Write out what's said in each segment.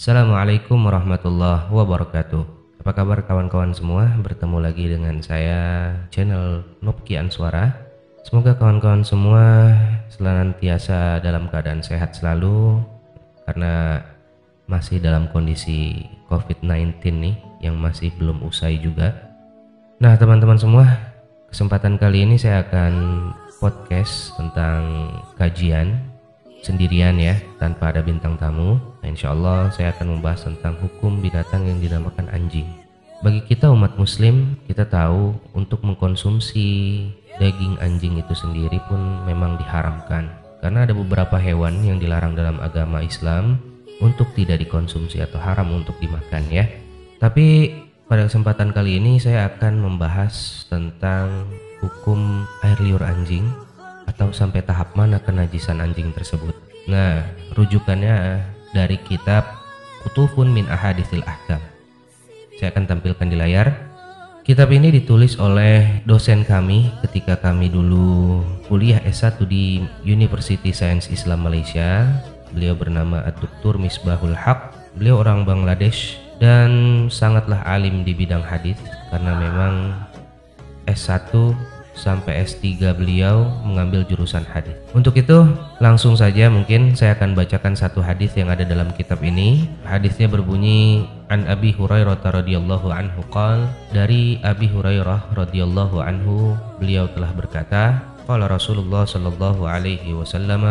Assalamualaikum warahmatullahi wabarakatuh. Apa kabar kawan-kawan semua? Bertemu lagi dengan saya channel Nopki Answara. Semoga kawan-kawan semua senantiasa dalam keadaan sehat selalu karena masih dalam kondisi COVID-19 nih yang masih belum usai juga. Nah, teman-teman semua, kesempatan kali ini saya akan podcast tentang kajian sendirian ya tanpa ada bintang tamu. Nah, insya Allah saya akan membahas tentang hukum binatang yang dinamakan anjing. Bagi kita umat muslim kita tahu untuk mengkonsumsi daging anjing itu sendiri pun memang diharamkan. Karena ada beberapa hewan yang dilarang dalam agama Islam untuk tidak dikonsumsi atau haram untuk dimakan ya. Tapi pada kesempatan kali ini saya akan membahas tentang hukum air liur anjing atau sampai tahap mana kenajisan anjing tersebut. Nah, rujukannya dari kitab Kutufun min Ahadithil Ahkam. Saya akan tampilkan di layar. Kitab ini ditulis oleh dosen kami ketika kami dulu kuliah S1 di University Science Islam Malaysia. Beliau bernama Dr. Misbahul Haq. Beliau orang Bangladesh dan sangatlah alim di bidang hadis karena memang S1 sampai S3 beliau mengambil jurusan hadis. Untuk itu, langsung saja mungkin saya akan bacakan satu hadis yang ada dalam kitab ini. Hadisnya berbunyi An Abi Hurairah radhiyallahu anhu qal dari Abi Hurairah radhiyallahu anhu beliau telah berkata Qala Rasulullah sallallahu alaihi wasallam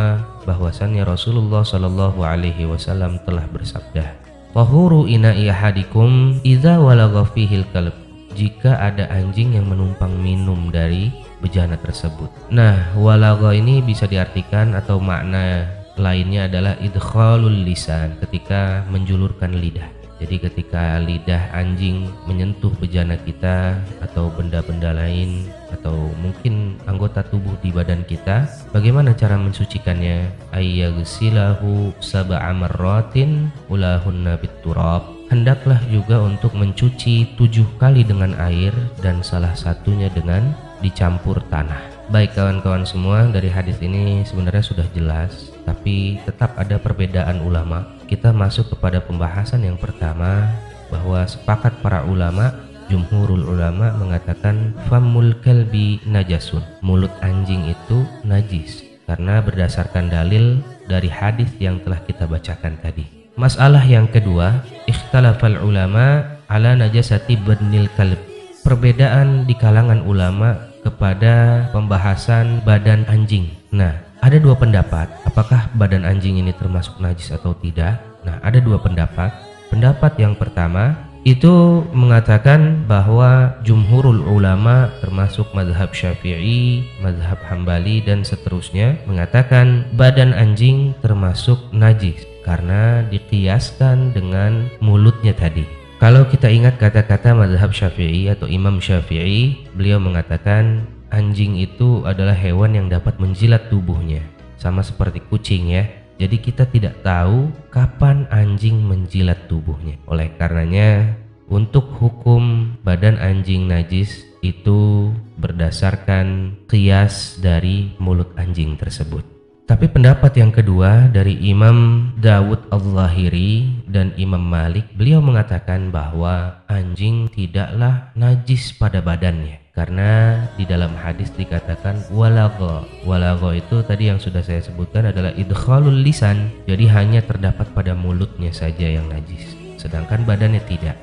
bahwasannya Rasulullah sallallahu alaihi wasallam telah bersabda Tahuru ina ihadikum idza walagha fihil kalb jika ada anjing yang menumpang minum dari bejana tersebut. Nah, walaga ini bisa diartikan atau makna lainnya adalah idkhalul lisan ketika menjulurkan lidah. Jadi ketika lidah anjing menyentuh bejana kita atau benda-benda lain atau mungkin anggota tubuh di badan kita, bagaimana cara mensucikannya? Ayyagsilahu sab'a marratin ulahunna biturab hendaklah juga untuk mencuci tujuh kali dengan air dan salah satunya dengan dicampur tanah. Baik kawan-kawan semua dari hadis ini sebenarnya sudah jelas tapi tetap ada perbedaan ulama. Kita masuk kepada pembahasan yang pertama bahwa sepakat para ulama jumhurul ulama mengatakan famul kalbi najasun. Mulut anjing itu najis karena berdasarkan dalil dari hadis yang telah kita bacakan tadi. Masalah yang kedua, ikhtalafal ulama ala najasati badnil kalb. Perbedaan di kalangan ulama kepada pembahasan badan anjing. Nah, ada dua pendapat, apakah badan anjing ini termasuk najis atau tidak? Nah, ada dua pendapat. Pendapat yang pertama itu mengatakan bahwa jumhurul ulama termasuk madhab syafi'i, madhab hambali dan seterusnya mengatakan badan anjing termasuk najis karena dikiaskan dengan mulutnya tadi. Kalau kita ingat kata-kata madhab syafi'i atau imam syafi'i, beliau mengatakan anjing itu adalah hewan yang dapat menjilat tubuhnya. Sama seperti kucing ya. Jadi kita tidak tahu kapan anjing menjilat tubuhnya. Oleh karenanya untuk hukum badan anjing najis itu berdasarkan kias dari mulut anjing tersebut. Tapi pendapat yang kedua dari Imam Dawud Al-Zahiri dan Imam Malik, beliau mengatakan bahwa anjing tidaklah najis pada badannya. Karena di dalam hadis dikatakan walago. Walago itu tadi yang sudah saya sebutkan adalah idkhalul lisan. Jadi hanya terdapat pada mulutnya saja yang najis. Sedangkan badannya tidak.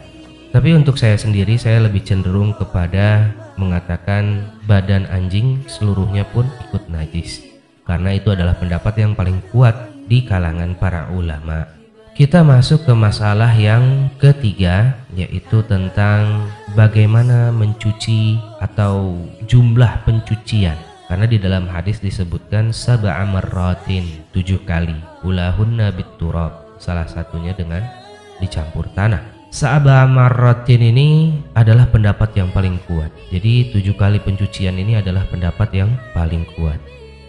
Tapi untuk saya sendiri saya lebih cenderung kepada mengatakan badan anjing seluruhnya pun ikut najis karena itu adalah pendapat yang paling kuat di kalangan para ulama. Kita masuk ke masalah yang ketiga yaitu tentang bagaimana mencuci atau jumlah pencucian. Karena di dalam hadis disebutkan sab'a tujuh kali ulahunna biturab salah satunya dengan dicampur tanah. Marratin ini adalah pendapat yang paling kuat. Jadi tujuh kali pencucian ini adalah pendapat yang paling kuat.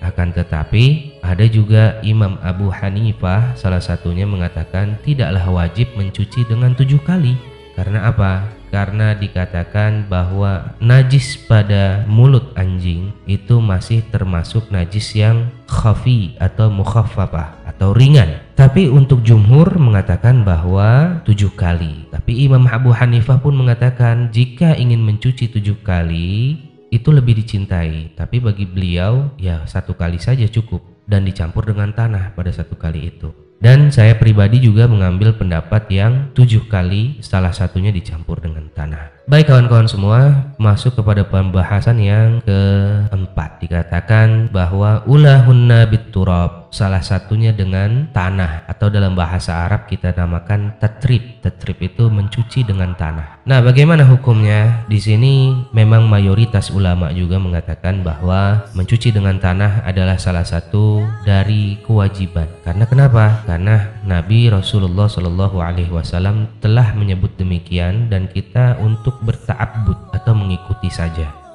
Akan tetapi ada juga Imam Abu Hanifah salah satunya mengatakan tidaklah wajib mencuci dengan tujuh kali. Karena apa? Karena dikatakan bahwa najis pada mulut anjing itu masih termasuk najis yang khafi atau mukhaffafah atau ringan. Tapi untuk jumhur mengatakan bahwa tujuh kali. Tapi Imam Abu Hanifah pun mengatakan jika ingin mencuci tujuh kali itu lebih dicintai. Tapi bagi beliau ya satu kali saja cukup dan dicampur dengan tanah pada satu kali itu. Dan saya pribadi juga mengambil pendapat yang tujuh kali salah satunya dicampur dengan tanah. Baik kawan-kawan semua, masuk kepada pembahasan yang keempat. Dikatakan bahwa ulahunna biturab salah satunya dengan tanah atau dalam bahasa Arab kita namakan tatrib. Tatrib itu mencuci dengan tanah. Nah, bagaimana hukumnya? Di sini memang mayoritas ulama juga mengatakan bahwa mencuci dengan tanah adalah salah satu dari kewajiban. Karena kenapa? Karena Nabi Rasulullah Shallallahu Alaihi Wasallam telah menyebut demikian dan kita untuk bertaabud atau mengikuti saja.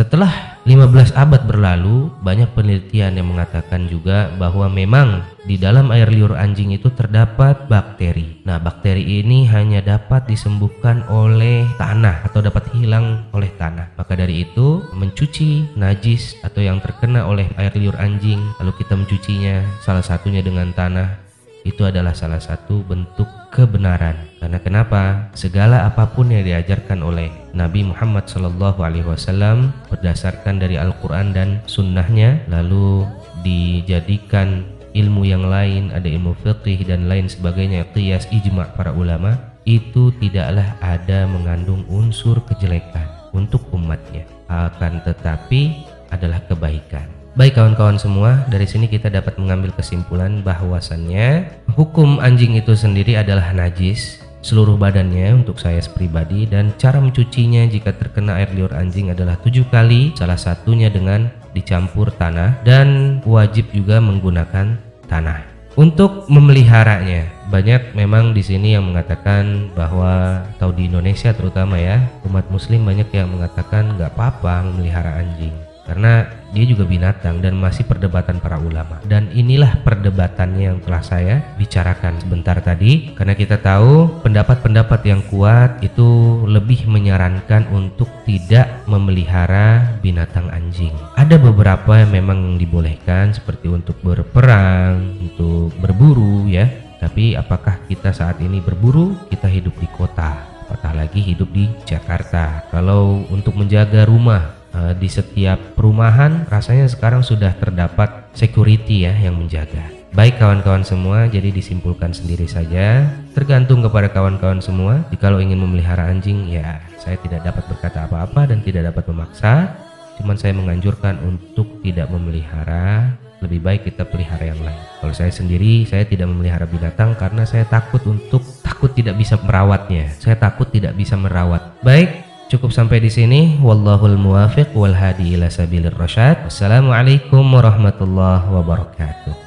Setelah 15 abad berlalu, banyak penelitian yang mengatakan juga bahwa memang di dalam air liur anjing itu terdapat bakteri. Nah, bakteri ini hanya dapat disembuhkan oleh tanah atau dapat hilang oleh tanah. Maka dari itu, mencuci najis atau yang terkena oleh air liur anjing, lalu kita mencucinya salah satunya dengan tanah, itu adalah salah satu bentuk kebenaran. Karena kenapa? Segala apa pun yang diajarkan oleh Nabi Muhammad Shallallahu Alaihi Wasallam berdasarkan dari Al-Quran dan Sunnahnya, lalu dijadikan ilmu yang lain, ada ilmu fiqih dan lain sebagainya, qiyas ijma para ulama, itu tidaklah ada mengandung unsur kejelekan untuk umatnya. Akan tetapi adalah kebaikan. Baik kawan-kawan semua, dari sini kita dapat mengambil kesimpulan bahwasannya hukum anjing itu sendiri adalah najis seluruh badannya untuk saya pribadi dan cara mencucinya jika terkena air liur anjing adalah tujuh kali salah satunya dengan dicampur tanah dan wajib juga menggunakan tanah. Untuk memeliharanya banyak memang di sini yang mengatakan bahwa atau di Indonesia terutama ya umat muslim banyak yang mengatakan nggak apa-apa memelihara anjing karena dia juga binatang dan masih perdebatan para ulama. Dan inilah perdebatannya yang telah saya bicarakan sebentar tadi. Karena kita tahu pendapat-pendapat yang kuat itu lebih menyarankan untuk tidak memelihara binatang anjing. Ada beberapa yang memang dibolehkan seperti untuk berperang untuk berburu ya. Tapi apakah kita saat ini berburu? Kita hidup di kota. Apatah lagi hidup di Jakarta. Kalau untuk menjaga rumah uh, di setiap perumahan rasanya sekarang sudah terdapat security ya yang menjaga. Baik kawan-kawan semua, jadi disimpulkan sendiri saja. Tergantung kepada kawan-kawan semua. Jika ingin memelihara anjing, ya saya tidak dapat berkata apa-apa dan tidak dapat memaksa. Cuman saya menganjurkan untuk tidak memelihara. Lebih baik kita pelihara yang lain. Kalau saya sendiri, saya tidak memelihara binatang karena saya takut untuk takut tidak bisa merawatnya. Saya takut tidak bisa merawat. Baik, Cukup sampai di sini. Wallahul muwafiq wal hadi ila sabilir rasyad. Wassalamualaikum warahmatullahi wabarakatuh.